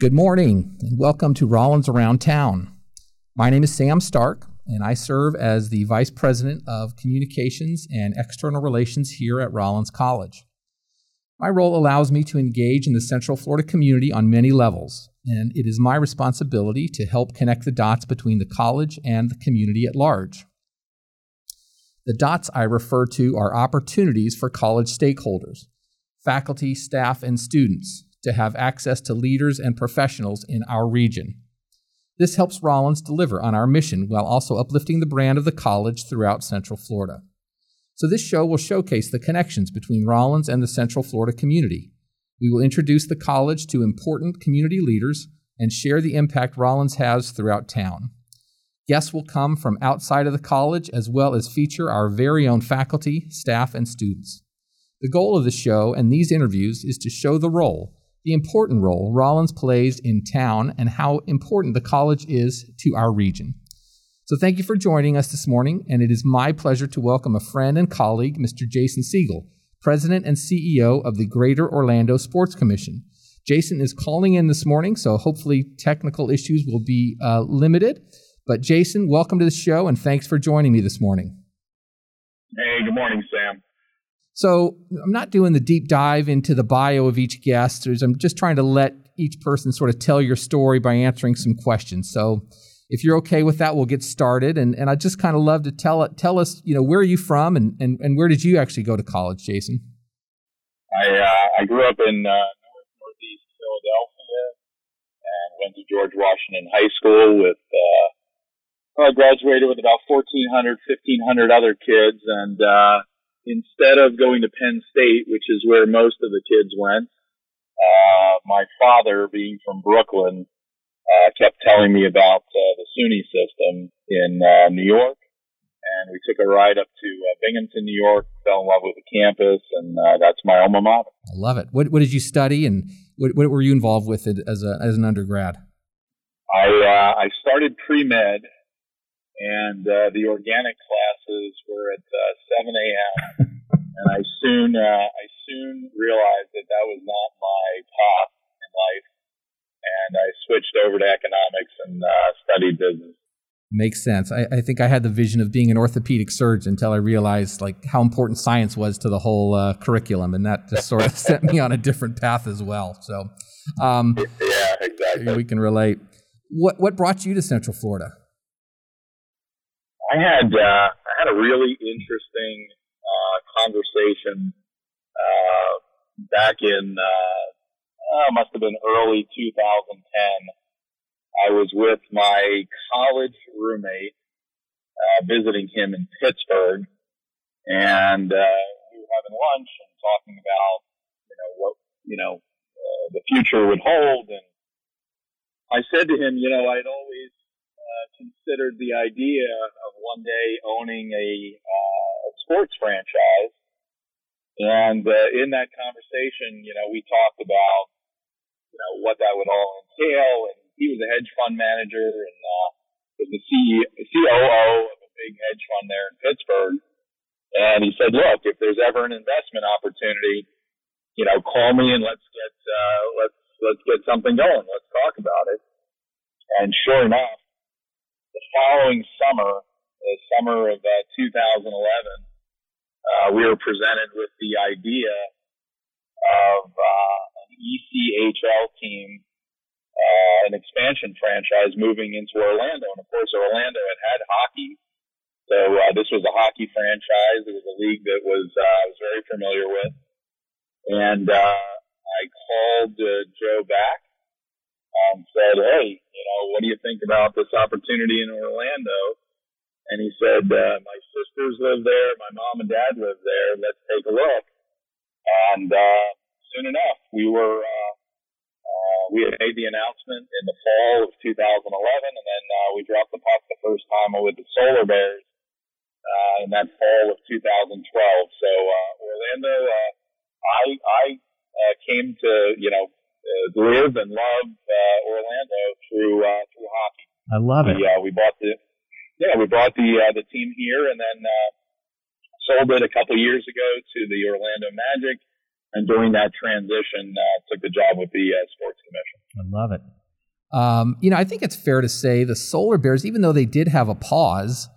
Good morning and welcome to Rollins Around Town. My name is Sam Stark and I serve as the Vice President of Communications and External Relations here at Rollins College. My role allows me to engage in the Central Florida community on many levels, and it is my responsibility to help connect the dots between the college and the community at large. The dots I refer to are opportunities for college stakeholders, faculty, staff, and students to have access to leaders and professionals in our region. This helps Rollins deliver on our mission while also uplifting the brand of the college throughout Central Florida. So, this show will showcase the connections between Rollins and the Central Florida community. We will introduce the college to important community leaders and share the impact Rollins has throughout town. Guests will come from outside of the college as well as feature our very own faculty, staff, and students. The goal of the show and these interviews is to show the role the important role Rollins plays in town and how important the college is to our region. So, thank you for joining us this morning, and it is my pleasure to welcome a friend and colleague, Mr. Jason Siegel, President and CEO of the Greater Orlando Sports Commission. Jason is calling in this morning, so hopefully technical issues will be uh, limited. But, Jason, welcome to the show, and thanks for joining me this morning. Hey, good morning, Sam. So I'm not doing the deep dive into the bio of each guest. I'm just trying to let each person sort of tell your story by answering some questions. So if you're okay with that, we'll get started. And, and I just kind of love to tell it, tell us, you know, where are you from and, and, and where did you actually go to college, Jason? I, uh, I grew up in uh, north northeast Philadelphia and went to George Washington High School with, uh, I graduated with about 1,400, 1,500 other kids. And, uh, instead of going to Penn State, which is where most of the kids went, uh, my father, being from Brooklyn, uh, kept telling me about uh, the SUNY system in uh, New York. And we took a ride up to uh, Binghamton, New York, fell in love with the campus, and uh, that's my alma mater. I love it. What, what did you study, and what, what were you involved with it as, a, as an undergrad? I, uh, I started pre-med and uh, the organic classes were at uh, 7 a.m. and I soon uh, I soon realized that that was not my path in life, and I switched over to economics and uh, studied business. Makes sense. I, I, think I had the vision of being an orthopedic surgeon until I realized like how important science was to the whole uh, curriculum, and that just sort of sent me on a different path as well. So, um, yeah, exactly. We can relate. What what brought you to Central Florida? I had uh, I had a really interesting uh, conversation uh, back in uh, uh, must have been early 2010. I was with my college roommate uh, visiting him in Pittsburgh, and uh, we were having lunch and talking about you know what you know the future would hold. And I said to him, you know, I'd always uh, considered the idea of one day owning a, uh, sports franchise. And uh, in that conversation, you know, we talked about, you know, what that would all entail. And he was a hedge fund manager and uh, was the CEO, COO of a big hedge fund there in Pittsburgh. And he said, look, if there's ever an investment opportunity, you know, call me and let's get, uh, let's, let's get something going. Let's talk about it. And sure enough, the following summer, the summer of uh, 2011, uh, we were presented with the idea of uh, an ECHL team, uh, an expansion franchise moving into Orlando. And of course, Orlando had had hockey. So uh, this was a hockey franchise. It was a league that was uh, I was very familiar with. And uh, I called Joe back and said, "Hey, you know, what do you think about this opportunity in Orlando?" And he said, uh, "My sisters live there, my mom and dad live there. Let's take a look." And uh, soon enough, we were uh, uh, we had made the announcement in the fall of 2011, and then uh, we dropped the puck the first time with the Solar Bears uh, in that fall of 2012. So uh, Orlando, uh, I I uh, came to you know live and love uh, Orlando through uh, through hockey. I love it. We, uh, we bought the yeah we brought the uh, the team here and then uh, sold it a couple years ago to the Orlando Magic. and during that transition, uh, took the job with the uh, sports commission. I love it. Um, you know, I think it's fair to say the Solar Bears, even though they did have a pause,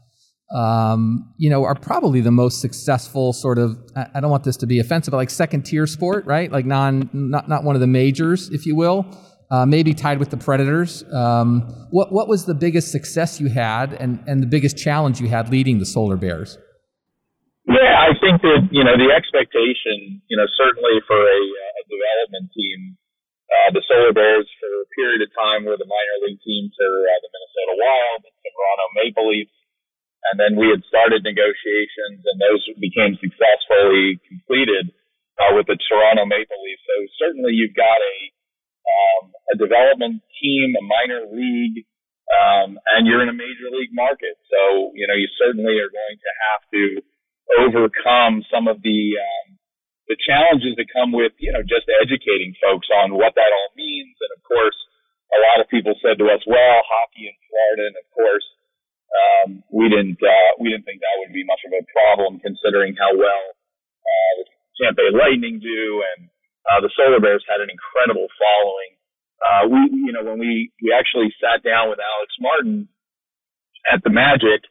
um, you know, are probably the most successful sort of. I don't want this to be offensive, but like second tier sport, right? Like non, not not one of the majors, if you will. Uh, maybe tied with the Predators. Um, what what was the biggest success you had, and and the biggest challenge you had leading the Solar Bears? Yeah, I think that you know the expectation, you know, certainly for a, a development team, uh, the Solar Bears for a period of time were the minor league team to uh, the Minnesota Wild, the Toronto Maple Leafs, and then we had started negotiations, and those became successfully completed uh, with the Toronto Maple Leafs. So certainly you've got a um, a development team, a minor league, um, and you're in a major league market. So you know you certainly are going to have to overcome some of the um, the challenges that come with you know just educating folks on what that all means. And of course, a lot of people said to us, "Well, hockey in Florida," and of course, um, we didn't uh, we didn't think that would be much of a problem considering how well uh, the Tampa Bay Lightning do, and uh, the Solar Bears had an incredible following. Uh, we, you know, when we we actually sat down with Alex Martin at the Magic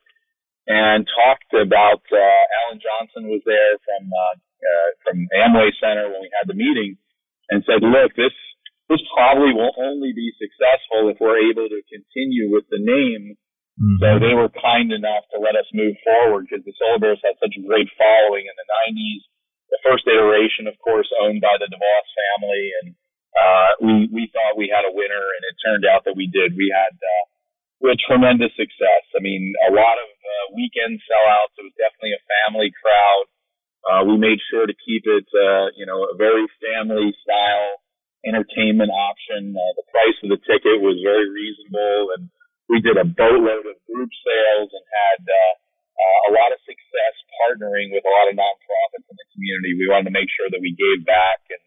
and talked about uh, Allen Johnson was there from uh, uh, from Amway Center when we had the meeting, and said, "Look, this this probably will only be successful if we're able to continue with the name." Mm-hmm. So they were kind enough to let us move forward because the Solar Bears had such a great following in the '90s. The first iteration, of course, owned by the DeVos family, and uh, we we thought we had a winner, and it turned out that we did. We had uh, with tremendous success. I mean, a lot of uh, weekend sellouts. It was definitely a family crowd. Uh, we made sure to keep it, uh, you know, a very family style entertainment option. Uh, the price of the ticket was very reasonable, and we did a boatload of group sales and had uh, uh, a lot of success partnering with a lot of nonprofits in the community. We wanted to make sure that we gave back and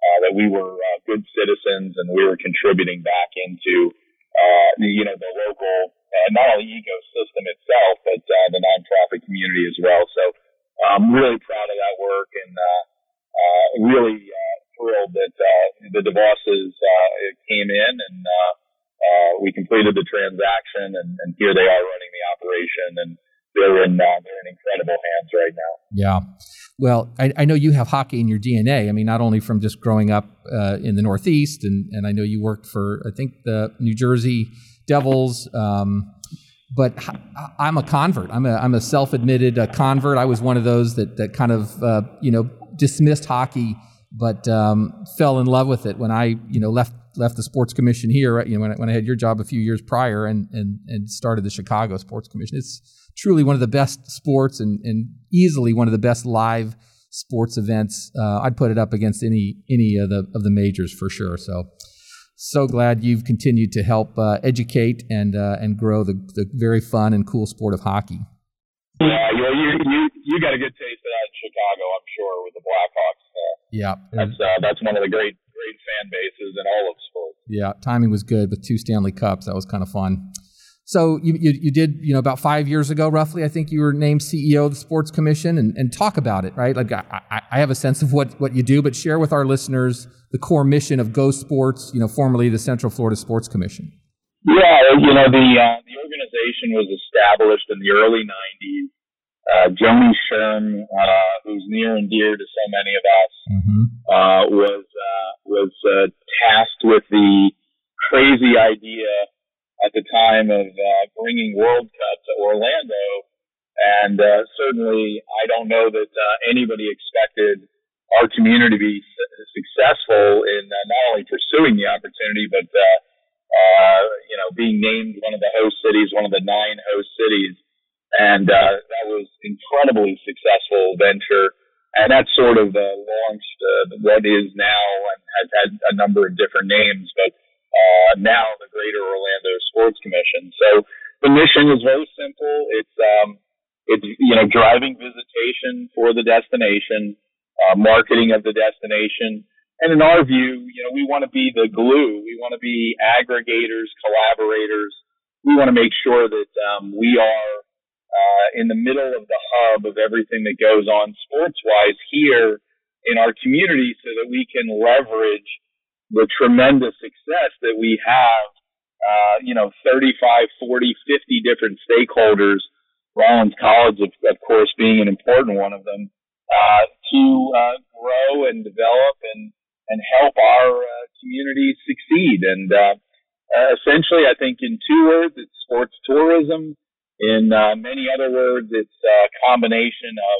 uh, that we were uh, good citizens and we were contributing back into uh, you know, the local, uh, not only ecosystem itself, but uh, the nonprofit community as well. So I'm really proud of that work and uh, uh, really uh, thrilled that uh, the DeVosses uh, came in and uh, uh, we completed the transaction and, and here they are running the operation and they're in uh, they're in incredible hands right now. Yeah. Well, I, I, know you have hockey in your DNA. I mean, not only from just growing up uh, in the Northeast, and, and I know you worked for, I think, the New Jersey Devils. Um, but I'm a convert. I'm a, I'm a self-admitted uh, convert. I was one of those that, that kind of, uh, you know, dismissed hockey, but um, fell in love with it when I, you know, left left the sports commission here. You know, when I, when I had your job a few years prior, and and and started the Chicago Sports Commission. It's truly one of the best sports and, and easily one of the best live sports events. Uh, I'd put it up against any any of the of the majors for sure. So so glad you've continued to help uh, educate and uh, and grow the, the very fun and cool sport of hockey. Yeah, you, you you you got a good taste of that in Chicago, I'm sure, with the Blackhawks. yeah, that's uh, that's one of the great great fan bases in all of sports. Yeah, timing was good with two Stanley Cups. That was kind of fun. So you, you, you, did, you know, about five years ago, roughly, I think you were named CEO of the Sports Commission and, and talk about it, right? Like I, I have a sense of what, what you do, but share with our listeners the core mission of Go Sports, you know, formerly the Central Florida Sports Commission. Yeah, you know, the, uh, the organization was established in the early 90s. Uh, Joni Sherm, uh, who's near and dear to so many of us, mm-hmm. uh, was, uh, was, uh, tasked with the crazy idea at the time of uh, bringing World Cup to Orlando. And uh, certainly, I don't know that uh, anybody expected our community to be successful in uh, not only pursuing the opportunity, but uh, uh, you know, being named one of the host cities, one of the nine host cities, and uh, that was incredibly successful venture. And that sort of uh, launched uh, what is now and has had a number of different names, but uh, now the Greater Orlando Sports Commission. So the mission is very simple. It's um, it's you know driving visitation for the destination, uh, marketing of the destination, and in our view, you know we want to be the glue. We want to be aggregators, collaborators. We want to make sure that um, we are uh, in the middle of the hub of everything that goes on sports wise here in our community so that we can leverage the tremendous success that we have, uh, you know, 35, 40, 50 different stakeholders, Rollins College, of, of course, being an important one of them, uh, to uh, grow and develop and, and help our uh, community succeed. And uh, uh, essentially, I think in two words, it's sports tourism. In uh, many other words, it's a combination of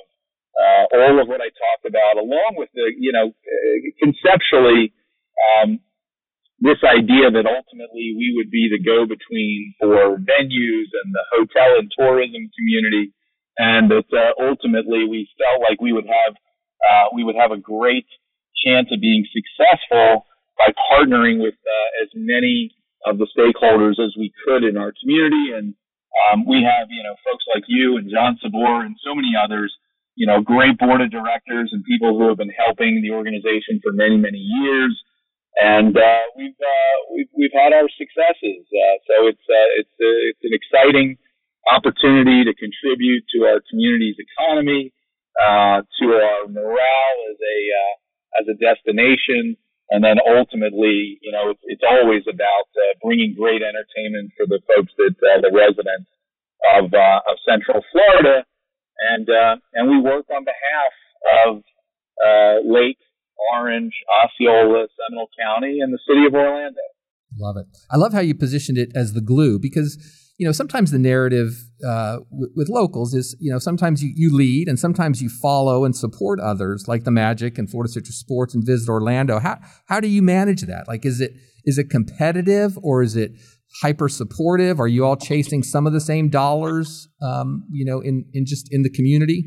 uh, all of what I talked about, along with the, you know, conceptually, um, this idea that ultimately we would be the go-between for venues and the hotel and tourism community, and that uh, ultimately we felt like we would have uh, we would have a great chance of being successful by partnering with uh, as many of the stakeholders as we could in our community. And um, we have, you know, folks like you and John Saboor and so many others, you know, great board of directors and people who have been helping the organization for many, many years. And uh, we've, uh, we've we've had our successes. Uh, so it's uh, it's uh, it's an exciting opportunity to contribute to our community's economy, uh, to our morale as a as a destination, and then ultimately, you know, it's, it's always about uh, bringing great entertainment for the folks that uh, the residents of uh, of Central Florida, and uh, and we work on behalf of uh, Lake, Orange, Osceola, Seminole County, and the city of Orlando. Love it. I love how you positioned it as the glue because you know, sometimes the narrative uh, w- with locals is, you know, sometimes you, you lead and sometimes you follow and support others, like the Magic and Florida Citrus Sports and Visit Orlando. How how do you manage that? Like, is it is it competitive or is it hyper supportive? Are you all chasing some of the same dollars, um, you know, in in just in the community?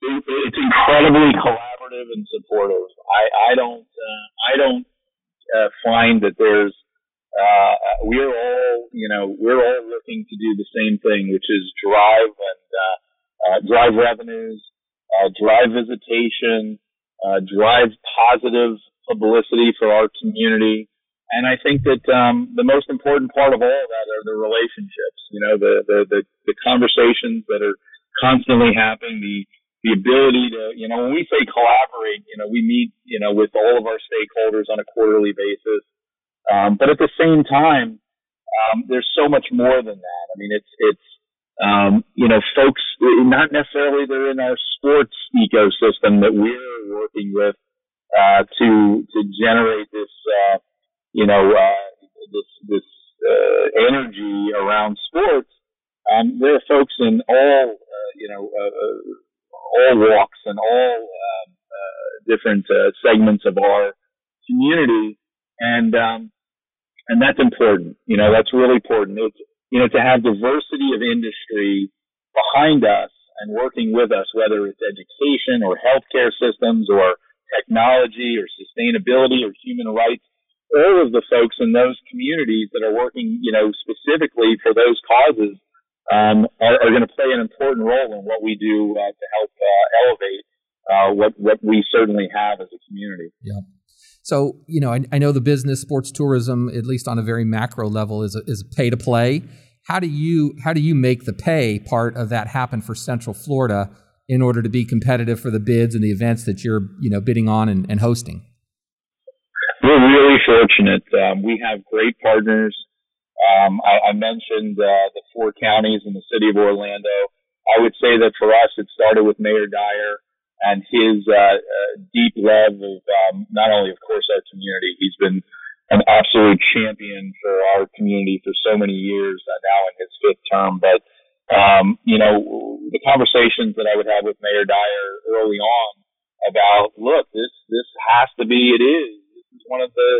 It's incredibly collaborative and supportive. I I don't uh, I don't uh, find that there's uh, we're all, you know, we're all looking to do the same thing, which is drive and uh, uh, drive revenues, uh, drive visitation, uh, drive positive publicity for our community. And I think that um, the most important part of all of that are the relationships. You know, the the the, the conversations that are constantly happening. The the ability to, you know, when we say collaborate, you know, we meet, you know, with all of our stakeholders on a quarterly basis. Um, but at the same time, um, there's so much more than that. I mean, it's it's um, you know, folks not necessarily they're in our sports ecosystem that we're working with uh, to to generate this uh, you know uh, this this uh, energy around sports. Um, there are folks in all uh, you know uh, all walks and all um, uh, different segments of our community, and um, and that's important. You know, that's really important. It's, you know, to have diversity of industry behind us and working with us, whether it's education or healthcare systems or technology or sustainability or human rights, all of the folks in those communities that are working, you know, specifically for those causes, um, are, are going to play an important role in what we do uh, to help uh, elevate uh, what what we certainly have as a community. Yeah. So, you know, I, I, know the business, sports tourism, at least on a very macro level, is a, is pay to play. How do you how do you make the pay part of that happen for Central Florida in order to be competitive for the bids and the events that you're you know bidding on and, and hosting? We're really fortunate. Um, we have great partners. Um, I, I, mentioned uh, the four counties in the city of Orlando. I would say that for us, it started with Mayor Dyer and his uh, uh, deep love of um, not only, of course, our community. He's been an absolute champion for our community for so many years, uh, now in his fifth term. But um, you know, the conversations that I would have with Mayor Dyer early on about, look, this this has to be, it is. This is one of the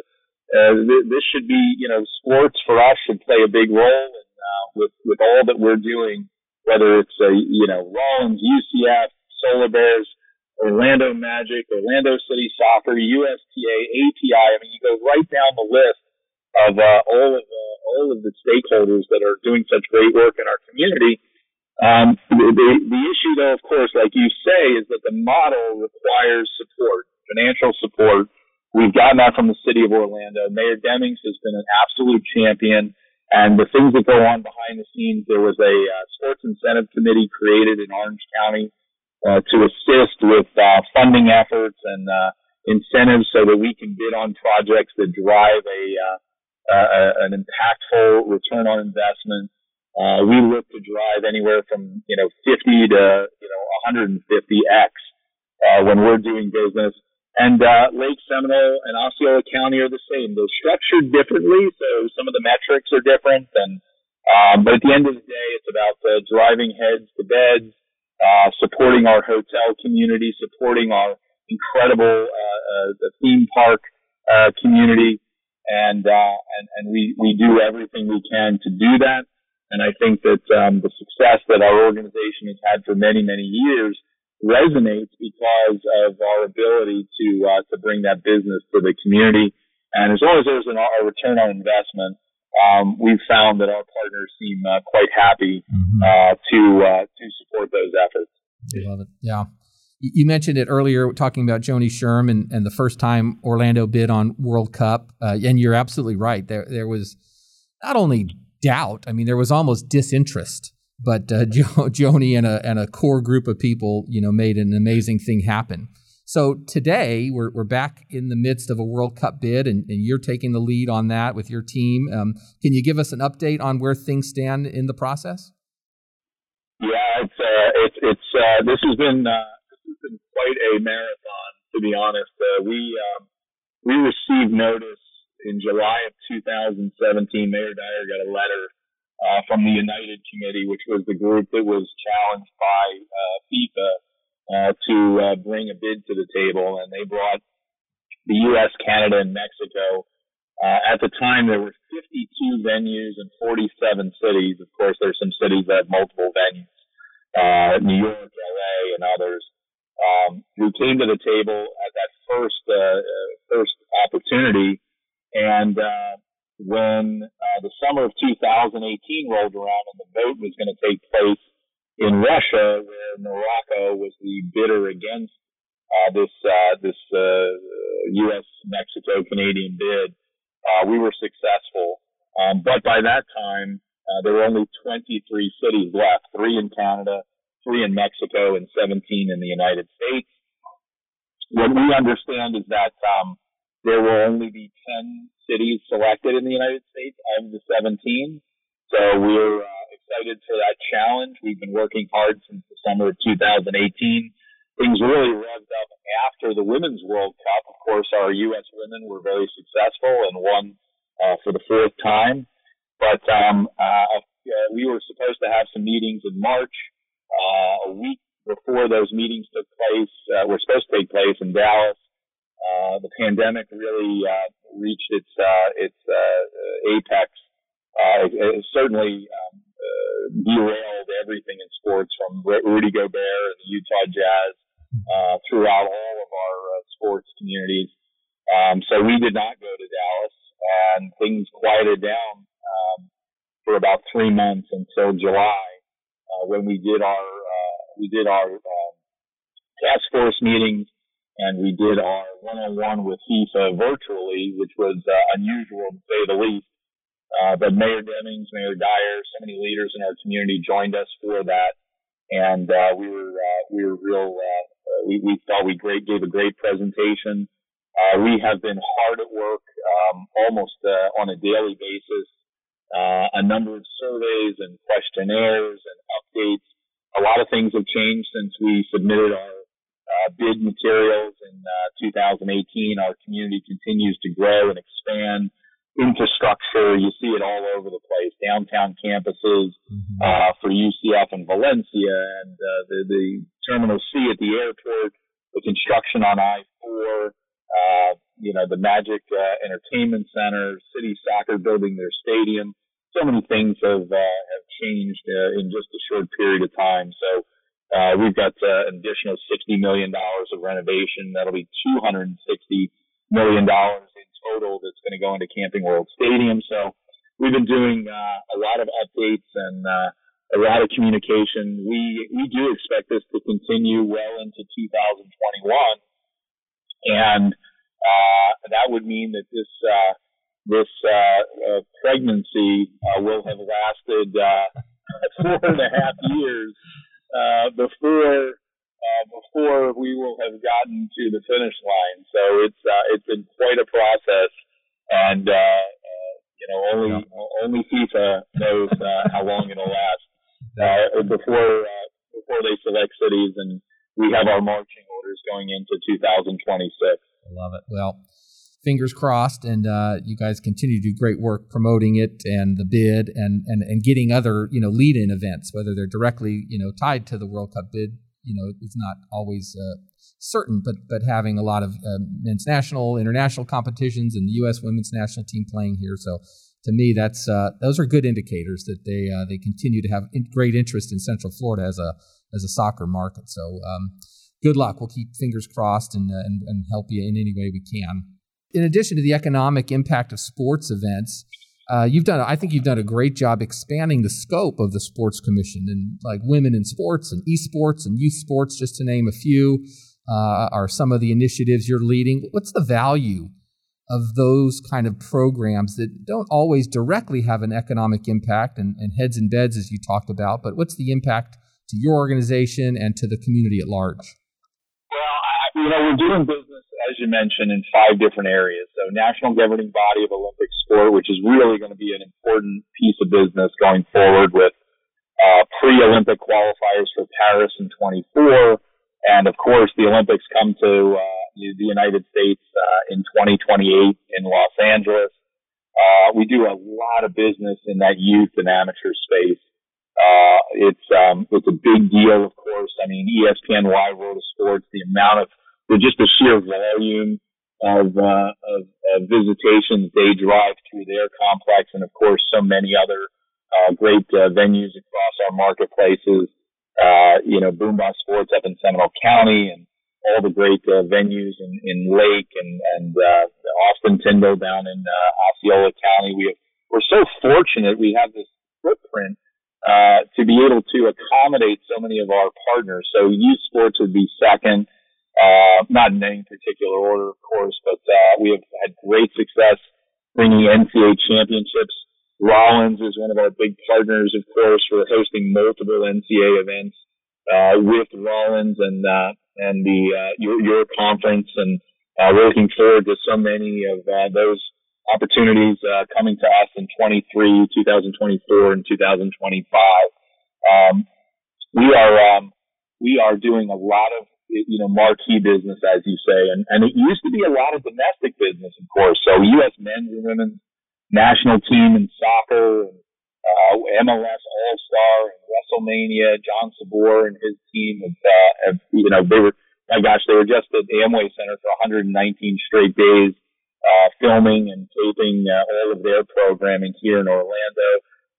uh, th- this should be, you know, sports for us should play a big role and, uh, with with all that we're doing, whether it's a, you know, Rollins, UCF, Solar Bears, Orlando Magic, Orlando City Soccer, USTA, API. I mean, you go right down the list of uh, all of the all of the stakeholders that are doing such great work in our community. Um, the, the, the issue, though, of course, like you say, is that the model requires support, financial support. We've gotten that from the city of Orlando. Mayor Demings has been an absolute champion. And the things that go on behind the scenes, there was a uh, sports incentive committee created in Orange County uh, to assist with uh, funding efforts and uh, incentives so that we can bid on projects that drive a, uh, uh, an impactful return on investment. Uh, we look to drive anywhere from you know 50 to you know 150x uh, when we're doing business. And uh, Lake Seminole and Osceola County are the same. They're structured differently, so some of the metrics are different. And but at the end of the day, it's about driving heads to beds, uh, supporting our hotel community, supporting our incredible uh, uh, theme park uh, community, and uh, and and we we do everything we can to do that. And I think that um, the success that our organization has had for many many years resonates because of our ability to uh, to bring that business to the community. And as long as there's an, a return on investment, um, we've found that our partners seem uh, quite happy mm-hmm. uh, to uh, to support those efforts. I love it. Yeah. You mentioned it earlier, talking about Joni Sherm and, and the first time Orlando bid on World Cup, uh, and you're absolutely right. There, there was not only doubt; I mean, there was almost disinterest. But uh, jo- Joni and a and a core group of people, you know, made an amazing thing happen. So today we're, we're back in the midst of a World Cup bid, and, and you're taking the lead on that with your team. Um, can you give us an update on where things stand in the process? Yeah, it's uh, it's it's uh, this has been uh, this has been quite a marathon to be honest. Uh, we um, we received notice in July of 2017. Mayor Dyer got a letter uh, from the United Committee, which was the group that was challenged by uh, FIFA uh, to uh, bring a bid to the table, and they brought the U.S., Canada, and Mexico. Uh, at the time, there were 52 venues in 47 cities. Of course, there's some cities that have multiple venues, uh, New York, LA, and others. Um, we came to the table at that first uh, uh, first opportunity, and uh, when uh, the summer of 2018 rolled around and the vote was going to take place in Russia, where Morocco was the bidder against uh, this uh, this uh, U.S. Mexico Canadian bid, uh, we were successful. Um, but by that time, uh, there were only 23 cities left: three in Canada, three in Mexico, and 17 in the United States. What we understand is that um, there will only be 10 cities selected in the United States out of the 17. So we're uh, excited for that challenge. We've been working hard since the summer of 2018. Things really revved up after the Women's World Cup. Of course, our U.S. women were very successful and won uh, for the fourth time. But um, uh, we were supposed to have some meetings in March. Uh, a week before those meetings took place, uh, were supposed to take place in Dallas. Uh, the pandemic really uh, reached its uh, its uh, apex. Uh, certainly um, uh, derailed everything in sports from Rudy Gobert and the Utah Jazz uh, throughout all of our uh, sports communities. Um, so we did not go to Dallas, and things quieted down um, for about three months until July, uh, when we did our uh, we did our um, task force meetings and we did our one-on-one with FIFA virtually, which was uh, unusual to say the least. Uh, but Mayor Demings, Mayor Dyer, so many leaders in our community joined us for that, and uh, we were uh, we were real. Uh, uh, we we thought we great gave a great presentation. Uh, we have been hard at work, um, almost on a daily basis. a number of surveys and questionnaires and updates. A lot of things have changed since we submitted our bid materials in 2018. Our community continues to grow and expand infrastructure. You see it all over the place. Downtown campuses mm-hmm. uh, for UCF and Valencia, and uh, the the Terminal C at the airport, the construction on I-4. Uh, you know, the Magic uh, Entertainment Center, City Soccer building their stadium. So many things have uh, have changed uh, in just a short period of time. So uh, we've got uh, an additional $60 million of renovation. That'll be $260 million total that's going to go into Camping World Stadium. So we've been doing uh, a lot of updates and uh, a lot of communication. We we do expect this to continue well into 2021, and uh, that would mean that this uh, this uh, uh, pregnancy will have lasted four and a half years before uh, before we will have gotten to the finish line. So it's uh, it's been quite a process, and uh, uh, you know only yeah. only FIFA knows uh, how long it'll last uh, before uh, before they select cities, and we have our marching orders going into 2026. I love it. Well fingers crossed and uh, you guys continue to do great work promoting it and the bid and, and, and getting other you know lead-in events whether they're directly you know tied to the world cup bid you know it's not always uh, certain but but having a lot of uh, men's national international competitions and the us women's national team playing here. So to me that's uh, those are good indicators that they uh, they continue to have in- great interest in central florida as a as a soccer market. So um, good luck. We'll keep fingers crossed and, uh, and, and help you in any way we can. In addition to the economic impact of sports events, uh, you've done. I think you've done a great job expanding the scope of the sports commission and like women in sports and esports and youth sports, just to name a few, uh, are some of the initiatives you're leading. What's the value of those kind of programs that don't always directly have an economic impact and, and heads and beds, as you talked about, but what's the impact to your organization and to the community at large? Well, you know, we're doing business as you mentioned, in five different areas. So national governing body of Olympic sport, which is really going to be an important piece of business going forward with uh, pre-Olympic qualifiers for Paris in 24. And of course, the Olympics come to uh, the United States uh, in 2028 in Los Angeles. Uh, we do a lot of business in that youth and amateur space. Uh, it's um, it's a big deal, of course. I mean, ESPN Wide World of Sports, the amount of with just the sheer volume of, uh, of, of visitations they drive through their complex, and of course, so many other uh, great uh, venues across our marketplaces. Uh, you know, Boombah Sports up in Seminole County, and all the great uh, venues in, in Lake and and uh, Austin Tindall down in uh, Osceola County. We have, we're so fortunate we have this footprint uh, to be able to accommodate so many of our partners. So youth sports would be second. Uh, not in any particular order, of course, but uh, we have had great success bringing NCAA championships. Rollins is one of our big partners, of course. We're hosting multiple NCAA events uh, with Rollins and uh, and the uh, your, your conference, and uh, we're looking forward to so many of those opportunities uh, coming to us in 23, 2024, and 2025. Um, we are um, we are doing a lot of you know, marquee business, as you say. And, and it used to be a lot of domestic business, of course. So U.S. men's and women's national team in soccer and uh, MLS All Star and WrestleMania. John Saboor and his team have, uh, have, you know, they were, my gosh, they were just at the Amway Center for 119 straight days, uh, filming and taping uh, all of their programming here in Orlando.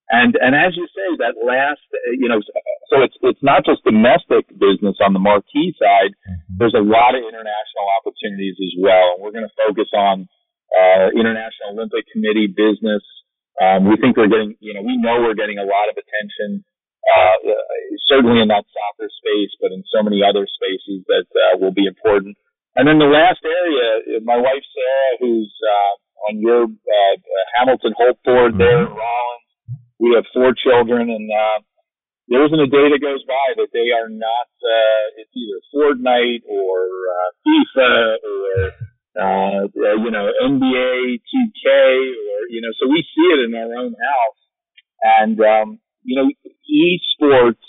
And and as you say, that last, you know, so it's it's not just domestic business on the marquee side. Mm-hmm. There's a lot of international opportunities as well. And we're going to focus on uh, International Olympic Committee business. Um, we think we're getting, you know, we know we're getting a lot of attention, uh, certainly in that soccer space, but in so many other spaces that uh, will be important. And then the last area, my wife Sarah, who's uh, on your uh, Hamilton Holt board mm-hmm. there, Rollins we have four children, and uh, there isn't a day that goes by that they are not. Uh, it's either Fortnite or uh, FIFA or uh, you know NBA 2K or you know. So we see it in our own house, and um, you know, esports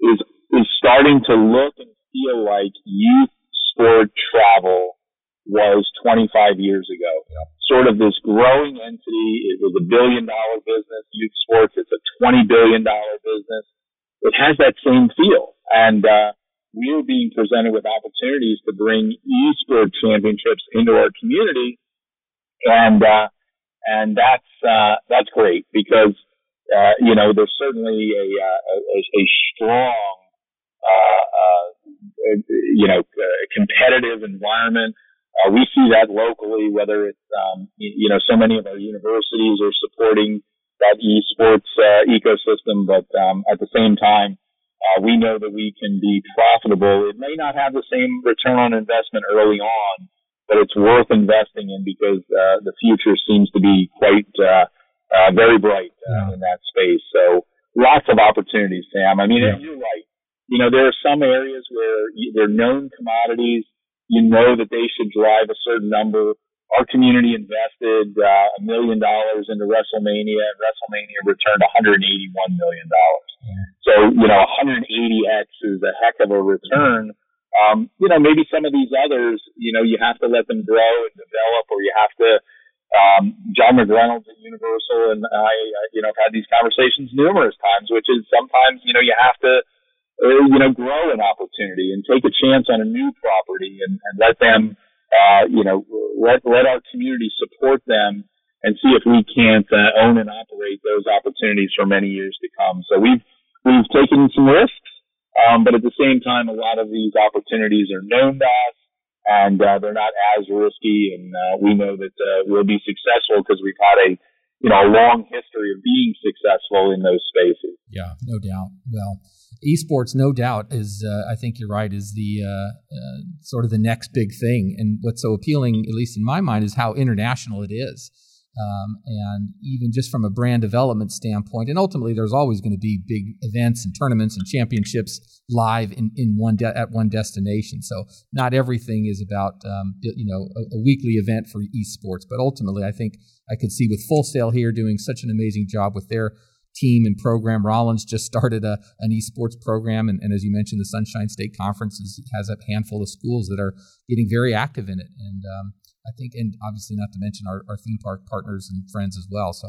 is is starting to look and feel like youth sport travel was 25 years ago. Yeah. Sort of this growing entity. It was a billion dollar business. Youth sports, it's a 20 billion dollar business. It has that same feel. And, uh, we are being presented with opportunities to bring e-sport championships into our community. And, uh, and that's, uh, that's great because, uh, you know, there's certainly a, uh, a, a strong, uh, uh, you know, competitive environment uh, we see that locally, whether it's, um, you, you, know, so many of our universities are supporting that esports uh, ecosystem, but um, at the same time, uh, we know that we can be profitable. It may not have the same return on investment early on, but it's worth investing in because uh, the future seems to be quite uh, uh, very bright uh, yeah. in that space. So lots of opportunities, Sam. I mean, yeah. you're right. you know, there are some areas where they're known commodities. You know that they should drive a certain number. Our community invested uh, a million dollars into WrestleMania, and WrestleMania returned 181 million dollars. So, you know, 180x is a heck of a return. Um, you know, maybe some of these others, you know, you have to let them grow and develop, or you have to. Um, John McReynolds at Universal and I, uh, you know, have had these conversations numerous times, which is sometimes, you know, you have to uh, you know, grow an opportunity and take a chance on a new property and, and let them, uh, you know, let, let our community support them and see if we can't uh, own and operate those opportunities for many years to come. So we've, we've taken some risks, um, but at the same time, a lot of these opportunities are known to us and uh, they're not as risky. And uh, we know that uh, we'll be successful because we've had a you know a long history of being successful in those spaces. Yeah, no doubt. Well, esports, no doubt, is uh, I think you're right, is the uh, uh, sort of the next big thing. And what's so appealing, at least in my mind, is how international it is. Um, and even just from a brand development standpoint, and ultimately there's always going to be big events and tournaments and championships live in, in one de- at one destination. So not everything is about um, you know a, a, weekly event for esports, but ultimately I think I could see with Full Sail here doing such an amazing job with their team and program. Rollins just started a, an esports program, and, and as you mentioned, the Sunshine State Conference is, has a handful of schools that are getting very active in it. And um, I think, and obviously not to mention our, our theme park partners and friends as well. So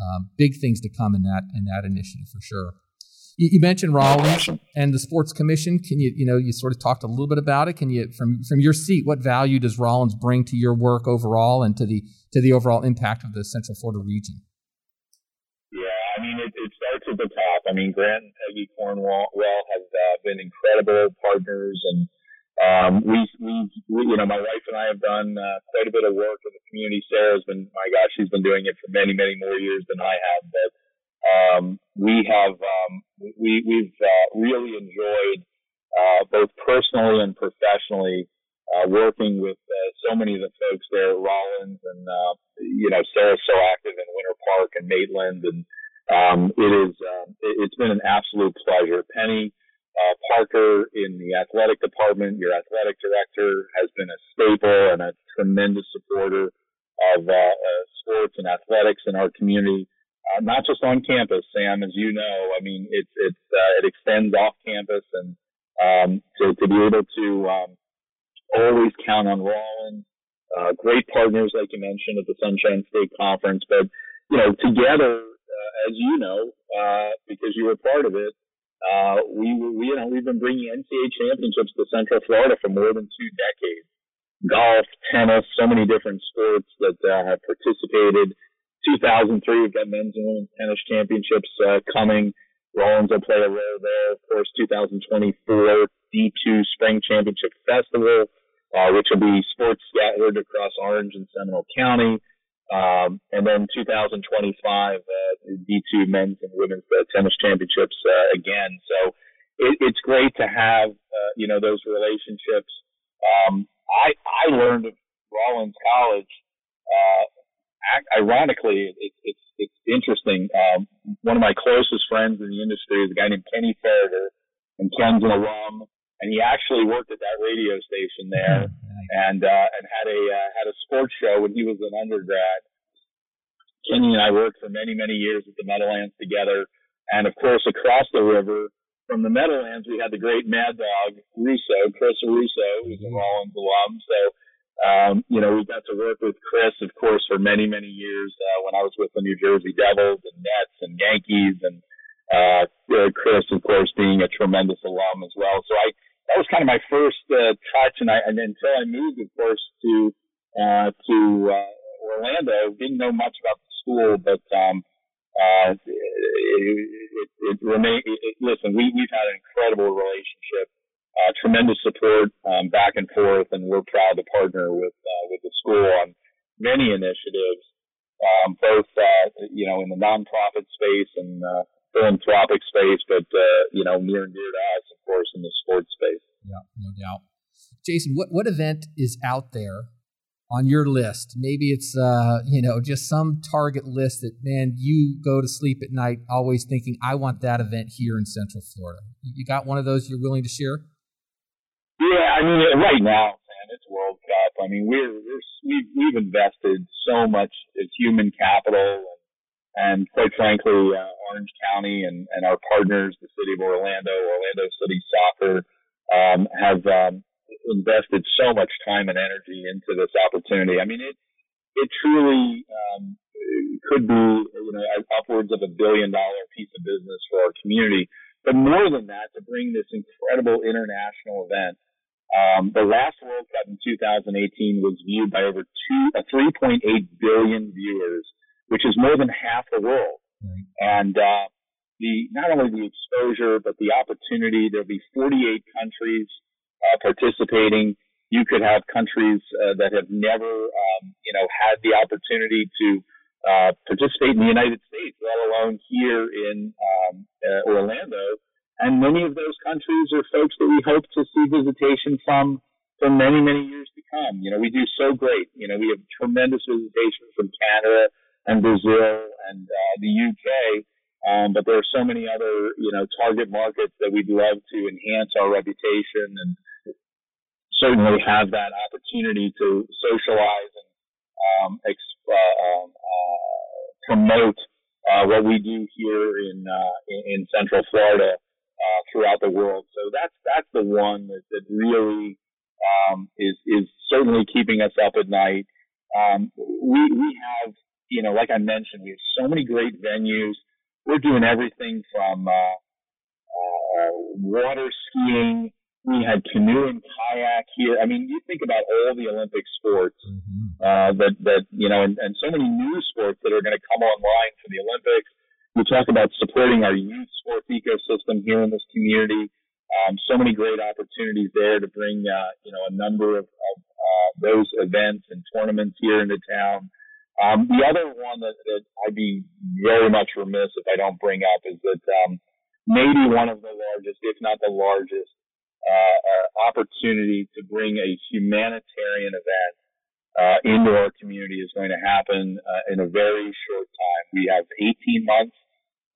um, big things to come in that in that initiative for sure. You, you mentioned Rollins and the Sports Commission. Can you, you know, you sort of talked a little bit about it. Can you, from from your seat, what value does Rollins bring to your work overall and to the to the overall impact of the Central Florida region? Yeah, I mean, it, it starts at the top. I mean, Grant and Peggy Cornwell have uh, been incredible partners, and um, we, we, we, you know, my wife and I have done uh, quite a bit of work in the community. Sarah's been, my gosh, she's been doing it for many, many more years than I have. But um, we have, um, we, we've uh, really enjoyed uh, both personally and professionally uh, working with uh, so many of the folks there Rollins, and uh, you know, Sarah's so active in Winter Park and Maitland, and um, it is, uh, it's been an absolute pleasure. Penny uh, Parker in the athletic department, your athletic director, has been a staple and a tremendous supporter of uh, uh, sports and athletics in our community. Uh, not just on campus, Sam, as you know. I mean, it's it's uh, it extends off campus, and um, to to be able to um, always count on Rollins, uh, great partners like you mentioned at the Sunshine State Conference, but you know together as you know, uh, because you were part of it, uh, we, we, you know, we've been bringing NCAA championships to Central Florida for more than two decades. Golf, tennis, so many different sports that uh, have participated. 2003, we've got men's and women's tennis championships uh, coming. Rollins will play a role there. Of course, 2024 D2 Spring Championship Festival, uh, which will be sports scattered across Orange and Seminole County. Um, and then 2025, uh, D2 men's and women's uh, tennis championships uh, again. So it, it's great to have, uh, you know, those relationships. Um, I, I learned of Rollins College, uh, ironically, it, it's, it's interesting. Um, one of my closest friends in the industry is a guy named Kenny Farrader, and Ken's an alum and he actually worked at that radio station there and uh, and had a uh, had a sports show when he was an undergrad. Kenny and I worked for many many years at the Meadowlands together, and of course across the river from the Meadowlands we had the great Mad Dog Russo, Chris Russo, who's a Rollins alum. So. Um, you know, we got to work with Chris, of course, for many, many years uh, when I was with the New Jersey Devils and Nets and Yankees, and uh, Chris, of course, being a tremendous alum as well. So I, that was kind of my first uh, touch, and I and until I moved, of course, to uh, to uh, Orlando, didn't know much about the school, but um, uh, it, it, it remained. It, listen, we we've had an incredible relationship, uh, tremendous support um, back and forth, and we're proud to partner with uh, with the school on many initiatives, um, both uh, you know in the nonprofit space and uh, philanthropic space, but uh, you know, near and dear to us, of course, in the sports space. Yeah, no doubt. Jason, what what event is out there on your list? Maybe it's uh, you know just some target list that man you go to sleep at night always thinking I want that event here in Central Florida. You got one of those you're willing to share? Yeah, I mean right now, man, it's World Cup. I mean we're, we're we've, we've invested so much as human capital and, quite frankly, uh, Orange County and, and our partners, the city of Orlando, Orlando City Soccer, um, have um, invested so much time and energy into this opportunity. I mean, it it truly um, could be you know upwards of a billion dollar piece of business for our community. But more than that, to bring this incredible international event. Um, the last World Cup in 2018 was viewed by over two, uh, 3.8 billion viewers, which is more than half the world. Right. And uh, the not only the exposure but the opportunity. There'll be 48 countries uh, participating. You could have countries uh, that have never, um, you know, had the opportunity to uh, participate in the United States, let alone here in um, uh, Orlando. And many of those countries are folks that we hope to see visitation from for many, many years to come. You know, we do so great. You know, we have tremendous visitation from Canada and Brazil and uh, the UK. Um, but there are so many other, you know, target markets that we'd love to enhance our reputation and certainly have that opportunity to socialize and um, uh, um, uh, promote uh, what we do here in, uh, in, in Central Florida uh, throughout the world. So that's that's the one that, that really um, is is certainly keeping us up at night. Um, we we have you know like I mentioned we have so many great venues we're doing everything from uh, uh, water skiing. We had canoe and kayak here. I mean, you think about all the Olympic sports mm-hmm. uh, that that you know, and, and so many new sports that are going to come online for the Olympics. We talk about supporting our youth sports ecosystem here in this community. Um, so many great opportunities there to bring uh, you know a number of, of uh, those events and tournaments here into town. Um, the other one that, that I'd be very much remiss if I don't bring up is that um, maybe one of the largest, if not the largest, uh, uh, opportunity to bring a humanitarian event uh, into our community is going to happen uh, in a very short time. We have 18 months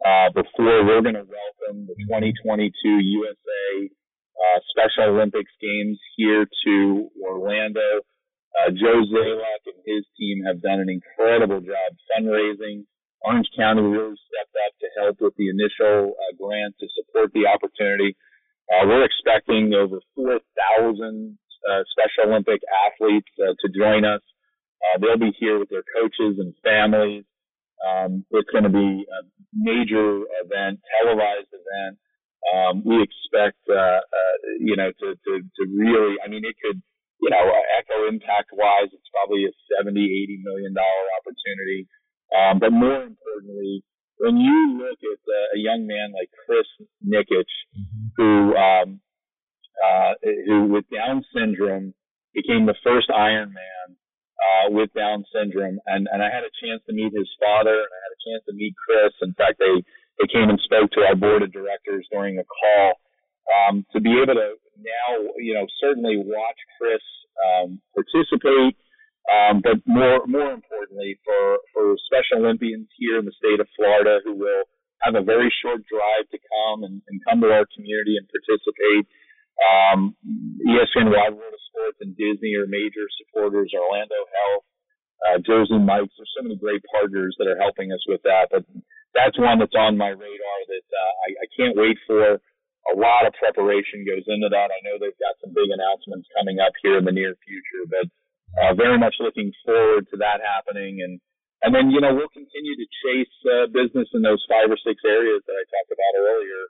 uh, before we're going to welcome the 2022 USA uh, Special Olympics Games here to Orlando. Uh, Joe Dzaluk and his team have done an incredible job fundraising. Orange County really stepped up to help with the initial uh, grant to support the opportunity. Uh, we're expecting over 4,000 uh, Special Olympic athletes uh, to join us. Uh, they'll be here with their coaches and families. Um, it's going to be a major event, televised event. Um, we expect, uh, uh, you know, to, to, to really, I mean, it could, you know, uh, echo impact wise, it's probably a 70, 80 million dollar opportunity. Um, but more importantly, when you look at uh, a young man like Chris Nikic, mm-hmm. who, um, uh, who with Down syndrome became the first Ironman, uh, with Down syndrome. And, and I had a chance to meet his father and I had a chance to meet Chris. In fact, they, they came and spoke to our board of directors during a call um, to be able to now, you know, certainly watch Chris um, participate, um, but more more importantly for for Special Olympians here in the state of Florida who will have a very short drive to come and, and come to our community and participate. Um, ESPN Wide World of Sports and Disney are major supporters. Orlando Health, uh, Jersey Mike's. There's so many great partners that are helping us with that. But that's one that's on my radar that uh, I, I can't wait for a lot of preparation goes into that. I know they've got some big announcements coming up here in the near future, but uh, very much looking forward to that happening. And and then you know we'll continue to chase uh, business in those five or six areas that I talked about earlier,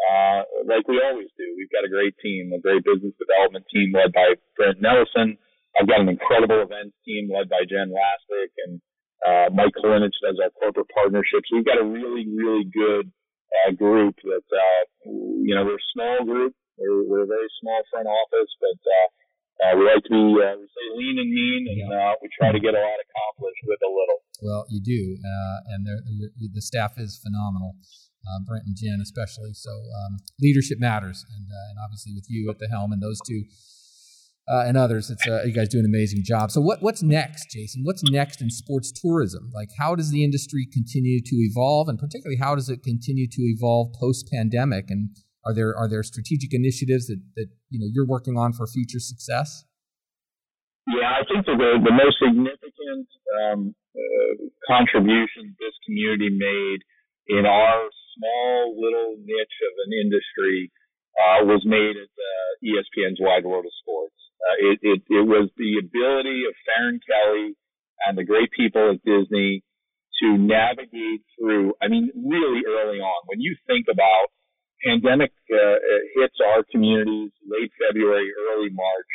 uh, like we always do. We've got a great team, a great business development team led by Brent Nelson. I've got an incredible events team led by Jen Lastic and uh, Mike Kalinich does our corporate partnerships. We've got a really, really good uh, group that, uh, you know, we're a small group. We're, we're a very small front office, but, uh, uh, we like to be, uh, we say lean and mean, and uh, we try to get a lot accomplished with a little. Well, you do, uh, and the staff is phenomenal, uh, Brent and Jen especially. So um, leadership matters, and, uh, and obviously with you at the helm and those two uh, and others. It's uh, you guys do an amazing job. So what what's next, Jason? What's next in sports tourism? Like how does the industry continue to evolve, and particularly how does it continue to evolve post pandemic? And are there are there strategic initiatives that that you know you're working on for future success? Yeah, I think the the most significant um, uh, contribution this community made in our small little niche of an industry uh, was made at uh, ESPN's Wide World of Sports. Uh, it, it, it was the ability of Faron Kelley and the great people at Disney to navigate through. I mean, really early on, when you think about pandemic uh, hits our communities late February, early March,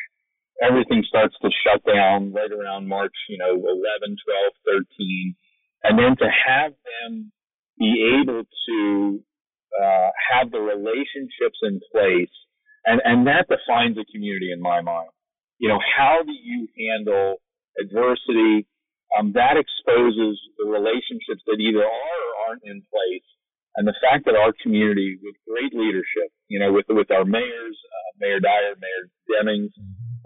everything starts to shut down right around March, you know, 11, 12, 13. And then to have them be able to uh, have the relationships in place, and, and that defines a community in my mind you know, how do you handle adversity? Um, that exposes the relationships that either are or aren't in place. And the fact that our community, with great leadership, you know, with with our mayors, uh, Mayor Dyer, Mayor Demings,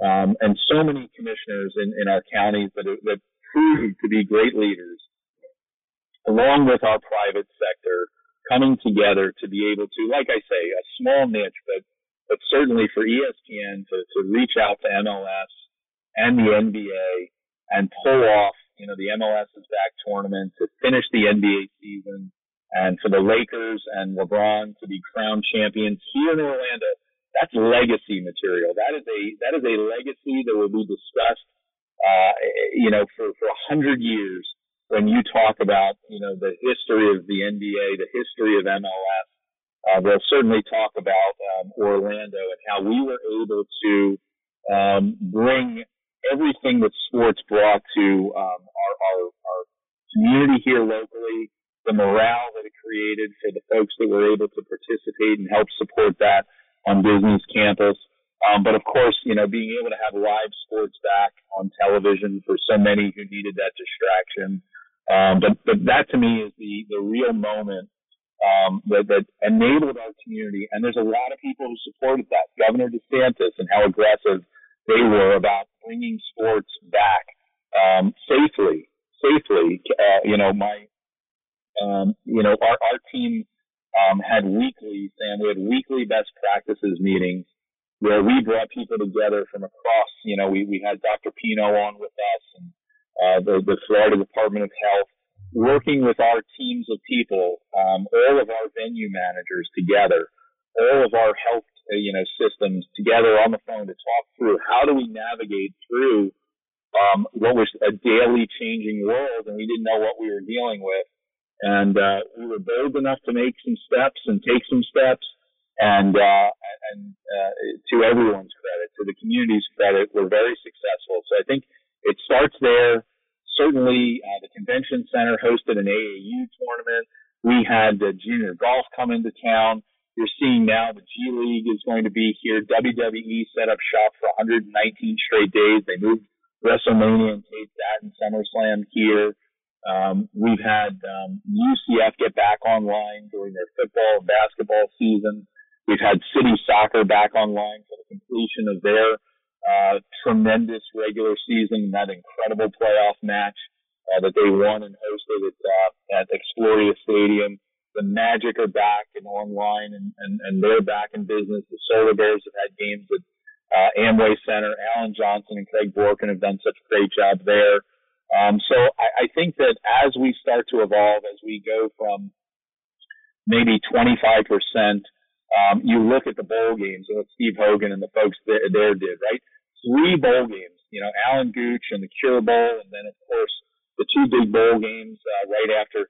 um, and so many commissioners in, in our counties that that proved to be great leaders, along with our private sector, coming together to be able to, like I say, a small niche, but but certainly for ESPN to, to reach out to MLS and the NBA and pull off, you know, the MLS's back tournament to finish the NBA season and for the Lakers and LeBron to be crowned champions here in Orlando, that's legacy material. That is a, that is a legacy that will be discussed, uh, you know, for, for a hundred years when you talk about, you know, the history of the NBA, the history of MLS, uh, they'll certainly talk about um, Orlando and how we were able to um, bring everything that sports brought to um, our, our, our community here locally, the morale that it created for the folks that were able to participate and help support that on Disney's campus. Um, but of course, you know, being able to have live sports back on television for so many who needed that distraction. Um, but, but that to me is the, the real moment um, that, that enabled our community. And there's a lot of people who supported that. Governor DeSantis and how aggressive they were about bringing sports back um, safely. Safely, uh, you know, my, um, you know, our, our team um, had weekly, Sam, we had weekly best practices meetings where we brought people together from across, you know, we, we had Dr. Pino on with us and uh, the, the Florida Department of Health working with our teams of people, um, all of our venue managers together, all of our health, uh, you know, systems together on the phone to talk through how do we navigate through um, what was a daily changing world, and we didn't know what we were dealing with. And uh, we were bold enough to make some steps and take some steps. And uh, and uh, to everyone's credit, to the community's credit, we're very successful. So I think it starts there certainly uh, the convention center hosted an AAU tournament. We had the junior golf come into town. You're seeing now the G League is going to be here. WWE set up shop for 119 straight days. They moved WrestleMania and taped that and SummerSlam here. Um, we've had um, UCF get back online during their football and basketball season. We've had City Soccer back online for the completion of their tremendous regular season, that incredible playoff match uh, that they won and hosted at, uh, at Exploria Stadium. The Magic are back and online, and, and, and they're back in business. The Solar Bears have had games at uh, Amway Center. Allen Johnson and Craig Borkin have done such a great job there. Um, so I, I think that as we start to evolve, as we go from maybe 25 percent um, you look at the bowl games and what Steve Hogan and the folks there, there did, right? Three bowl games, you know, Allen Gooch and the Cure Bowl, and then of course the two big bowl games uh, right after.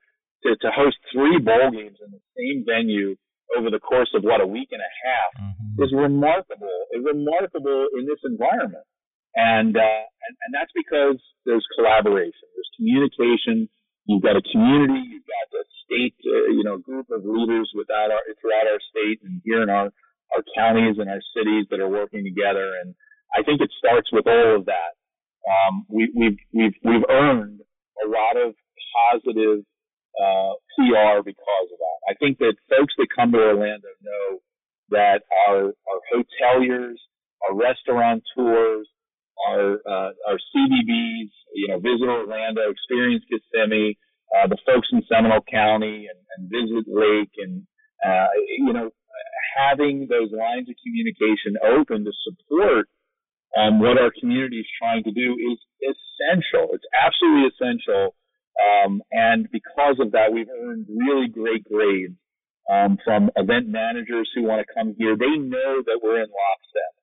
To, to host three bowl games in the same venue over the course of what a week and a half mm-hmm. is remarkable. Is remarkable in this environment, and, uh, and and that's because there's collaboration, there's communication. You've got a community, you've got a state, uh, you know, group of leaders without our, throughout our state and here in our, our counties and our cities that are working together. And I think it starts with all of that. Um, we, we've, we've, we've earned a lot of positive, uh, PR because of that. I think that folks that come to Orlando know that our, our hoteliers our restaurant tours, our uh, our CVBs, you know, Visit Orlando, Experience Kissimmee, uh, the folks in Seminole County, and, and Visit Lake, and uh, you know, having those lines of communication open to support um, what our community is trying to do is essential. It's absolutely essential. Um, and because of that, we've earned really great grades um, from event managers who want to come here. They know that we're in lockstep.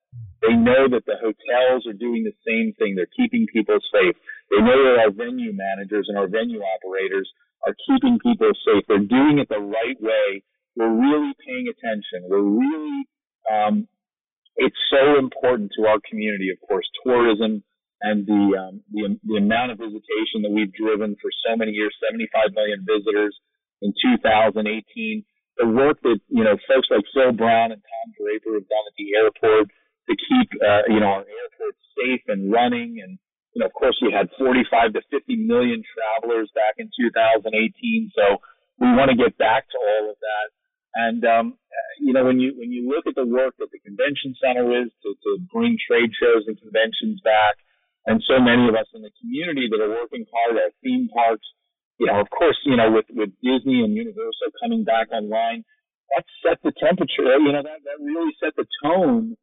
They know that the hotels are doing the same thing. They're keeping people safe. They know that our venue managers and our venue operators are keeping people safe. They're doing it the right way. We're really paying attention. We're really, um, it's so important to our community, of course, tourism and the, um, the, the amount of visitation that we've driven for so many years, 75 million visitors in 2018 the work that you know folks like Phil Brown and Tom Draper have done at the airport to keep uh, you know our airports safe and running, and you know of course we had 45 to 50 million travelers back in 2018, so we want to get back to all of that. And um, you know when you when you look at the work that the convention center is to, to bring trade shows and conventions back, and so many of us in the community that are working hard at theme parks you know, of course, you know, with, with Disney and Universal coming back online, that set the temperature, you know, that, that really set the tone,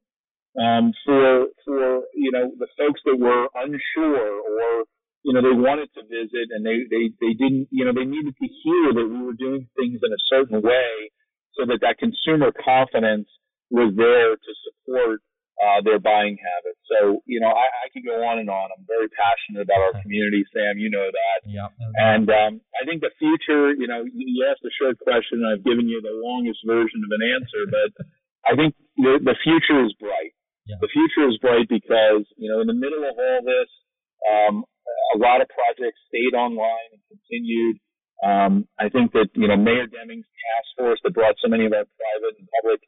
um, for, for, you know, the folks that were unsure or, you know, they wanted to visit and they, they, they didn't, you know, they needed to hear that we were doing things in a certain way so that that consumer confidence was there to support uh, their buying habits. So, you know, I, I could go on and on. I'm very passionate about our community, Sam. You know that. Yeah. And um, I think the future, you know, you asked a short question, and I've given you the longest version of an answer, but I think the, the future is bright. Yeah. The future is bright because, you know, in the middle of all this, um, a lot of projects stayed online and continued. Um, I think that, you know, Mayor Demings' task force that brought so many of our private and public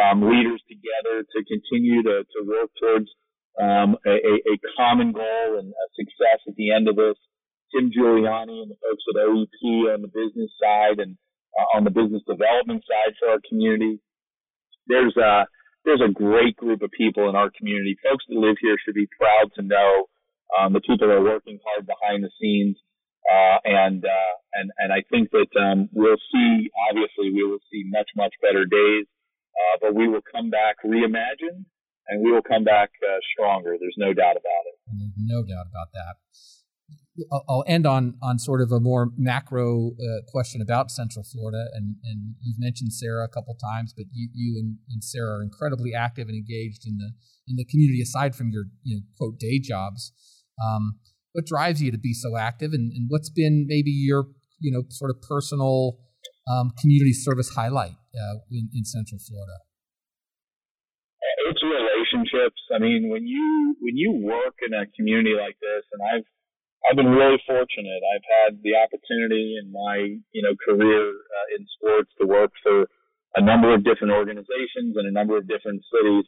um, leaders together to continue to, to work towards um, a, a, common goal and a success at the end of this. Tim Giuliani and the folks at OEP on the business side and uh, on the business development side for our community. There's a there's a great group of people in our community. Folks that live here should be proud to know um, the people that are working hard behind the scenes. Uh, and uh, and and I think that um, we'll see. Obviously, we will see much much better days. Uh, but we will come back reimagined and we will come back uh, stronger. There's no doubt about it. No doubt about that. I'll end on on sort of a more macro uh, question about Central Florida, and and you've mentioned Sarah a couple times, but you you and, and, Sarah are incredibly active and engaged in the in the community aside from your you know quote day jobs. Um, what drives you to be so active, and, and what's been maybe your you know sort of personal um, community service highlight uh, in, in Central Florida? It's relationships. I mean, when you when you work in a community like this, and I've I've been really fortunate. I've had the opportunity in my you know career uh, in sports to work for a number of different organizations in a number of different cities.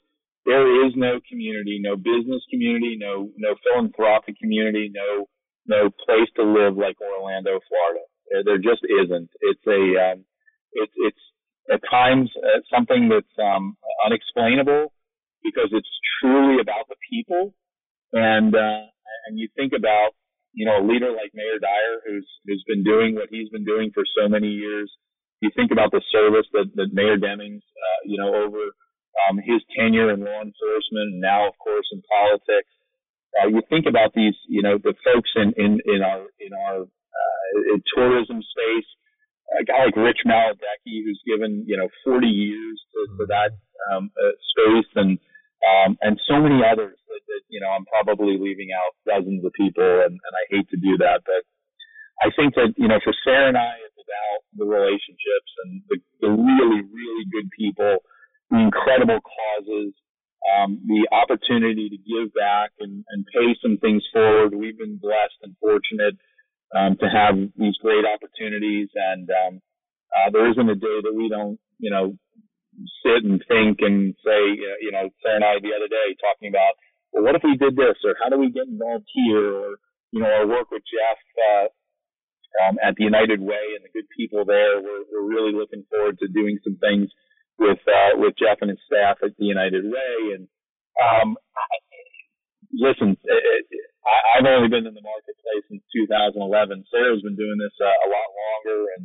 There is no community, no business community, no no philanthropic community, no no place to live like Orlando, Florida. There, there just isn't. It's a um, it's it's at times uh, something that's um, unexplainable because it's truly about the people. And uh, and you think about you know a leader like Mayor Dyer, who's who's been doing what he's been doing for so many years. You think about the service that, that Mayor Demings, uh, you know, over um, his tenure in law enforcement, and now, of course, in politics. Uh, you think about these, you know, the folks in in in our in our uh, tourism space. A guy like Rich Maladecki, who's given you know 40 years to, to that um, uh, space, and um, and so many others that, that you know I'm probably leaving out dozens of people, and, and I hate to do that, but I think that you know for Sarah and I, it's about the relationships and the, the really really good people, the incredible causes, um, the opportunity to give back and, and pay some things forward. We've been blessed and fortunate um, to have these great opportunities. And um, uh, there isn't a day that we don't, you know, sit and think and say, you know, Sarah and I the other day talking about, well, what if we did this, or how do we get involved here, or you know, our work with Jeff uh, um, at the United Way and the good people there. We're, we're really looking forward to doing some things with uh, with Jeff and his staff at the United Way, and Um, listen, I, I've only been in the marketplace since 2011. Sarah's been doing this uh, a lot longer, and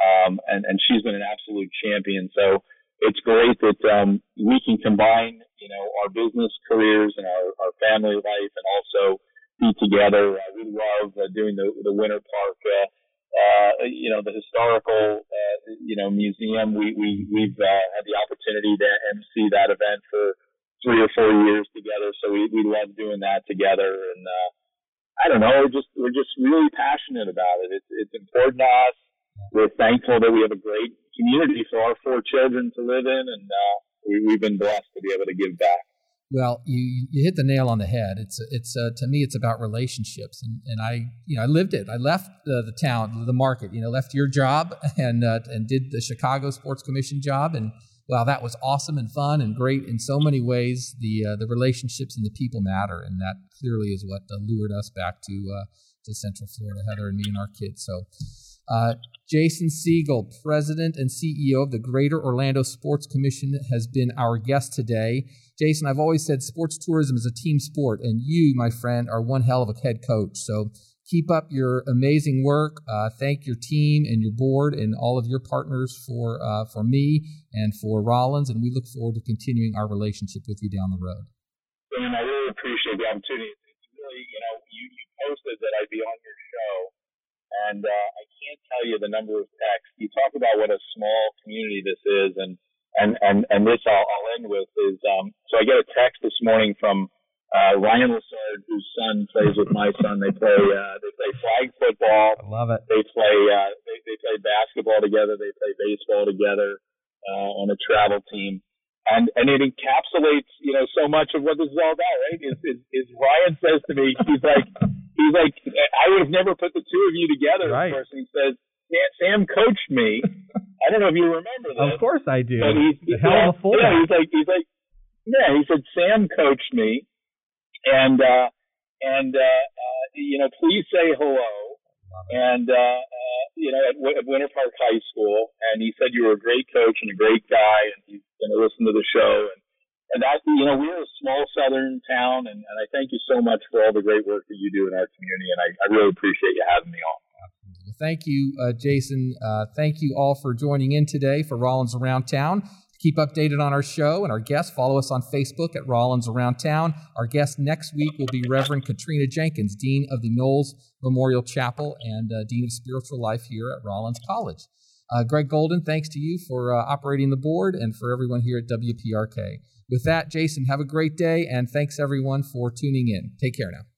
um, and and she's been an absolute champion. So it's great that um, we can combine, you know, our business careers and our, our family life, and also be together. Uh, we love uh, doing the the Winter Park. Uh, uh, you know, the historical, uh, you know, museum. We, we, we've, uh, had the opportunity to MC that event for three or four years together. So we, we love doing that together. And, uh, I don't know, we're just, we're just really passionate about it. It's, it's important to us. We're thankful that we have a great community for our four children to live in. And, uh, we, we've been blessed to be able to give back. Well, you you hit the nail on the head. It's it's uh, to me it's about relationships, and, and I you know I lived it. I left the, the town, the market. You know, left your job and uh, and did the Chicago Sports Commission job, and wow, that was awesome and fun and great in so many ways. The uh, the relationships and the people matter, and that clearly is what lured us back to uh, to Central Florida, Heather and me and our kids. So. Uh, Jason Siegel, President and CEO of the Greater Orlando Sports Commission, has been our guest today. Jason, I've always said sports tourism is a team sport, and you, my friend, are one hell of a head coach. So keep up your amazing work. Uh, thank your team and your board and all of your partners for uh, for me and for Rollins, and we look forward to continuing our relationship with you down the road. And I really appreciate the opportunity. It's really, you know, you, you posted that I'd be on your show, and uh, I you the number of texts. You talk about what a small community this is, and and and and this I'll, I'll end with is um, so I get a text this morning from uh, Ryan Lassard, whose son plays with my son. They play uh, they play flag football. I love it. They play uh, they, they play basketball together. They play baseball together uh, on a travel team. And and it encapsulates you know so much of what this is all about, right? Is, is, is Ryan says to me, he's like he's like I would have never put the two of you together. Right. Of course, he says Sam coached me. I don't know if you remember that. Of course I do. But he's, the hell of a. Yeah, he's like he's like yeah. He said Sam coached me, and uh, and uh, uh, you know, please say hello. And uh, uh, you know, at, at Winter Park High School, and he said you were a great coach and a great guy, and he's going to listen to the show. And and that you know, we're a small southern town, and, and I thank you so much for all the great work that you do in our community, and I, I really appreciate you having me on. Thank you, uh, Jason. Uh, thank you all for joining in today for Rollins Around Town. To Keep updated on our show and our guests. Follow us on Facebook at Rollins Around Town. Our guest next week will be Reverend Katrina Jenkins, Dean of the Knowles Memorial Chapel and uh, Dean of Spiritual Life here at Rollins College. Uh, Greg Golden, thanks to you for uh, operating the board and for everyone here at WPRK. With that, Jason, have a great day and thanks everyone for tuning in. Take care now.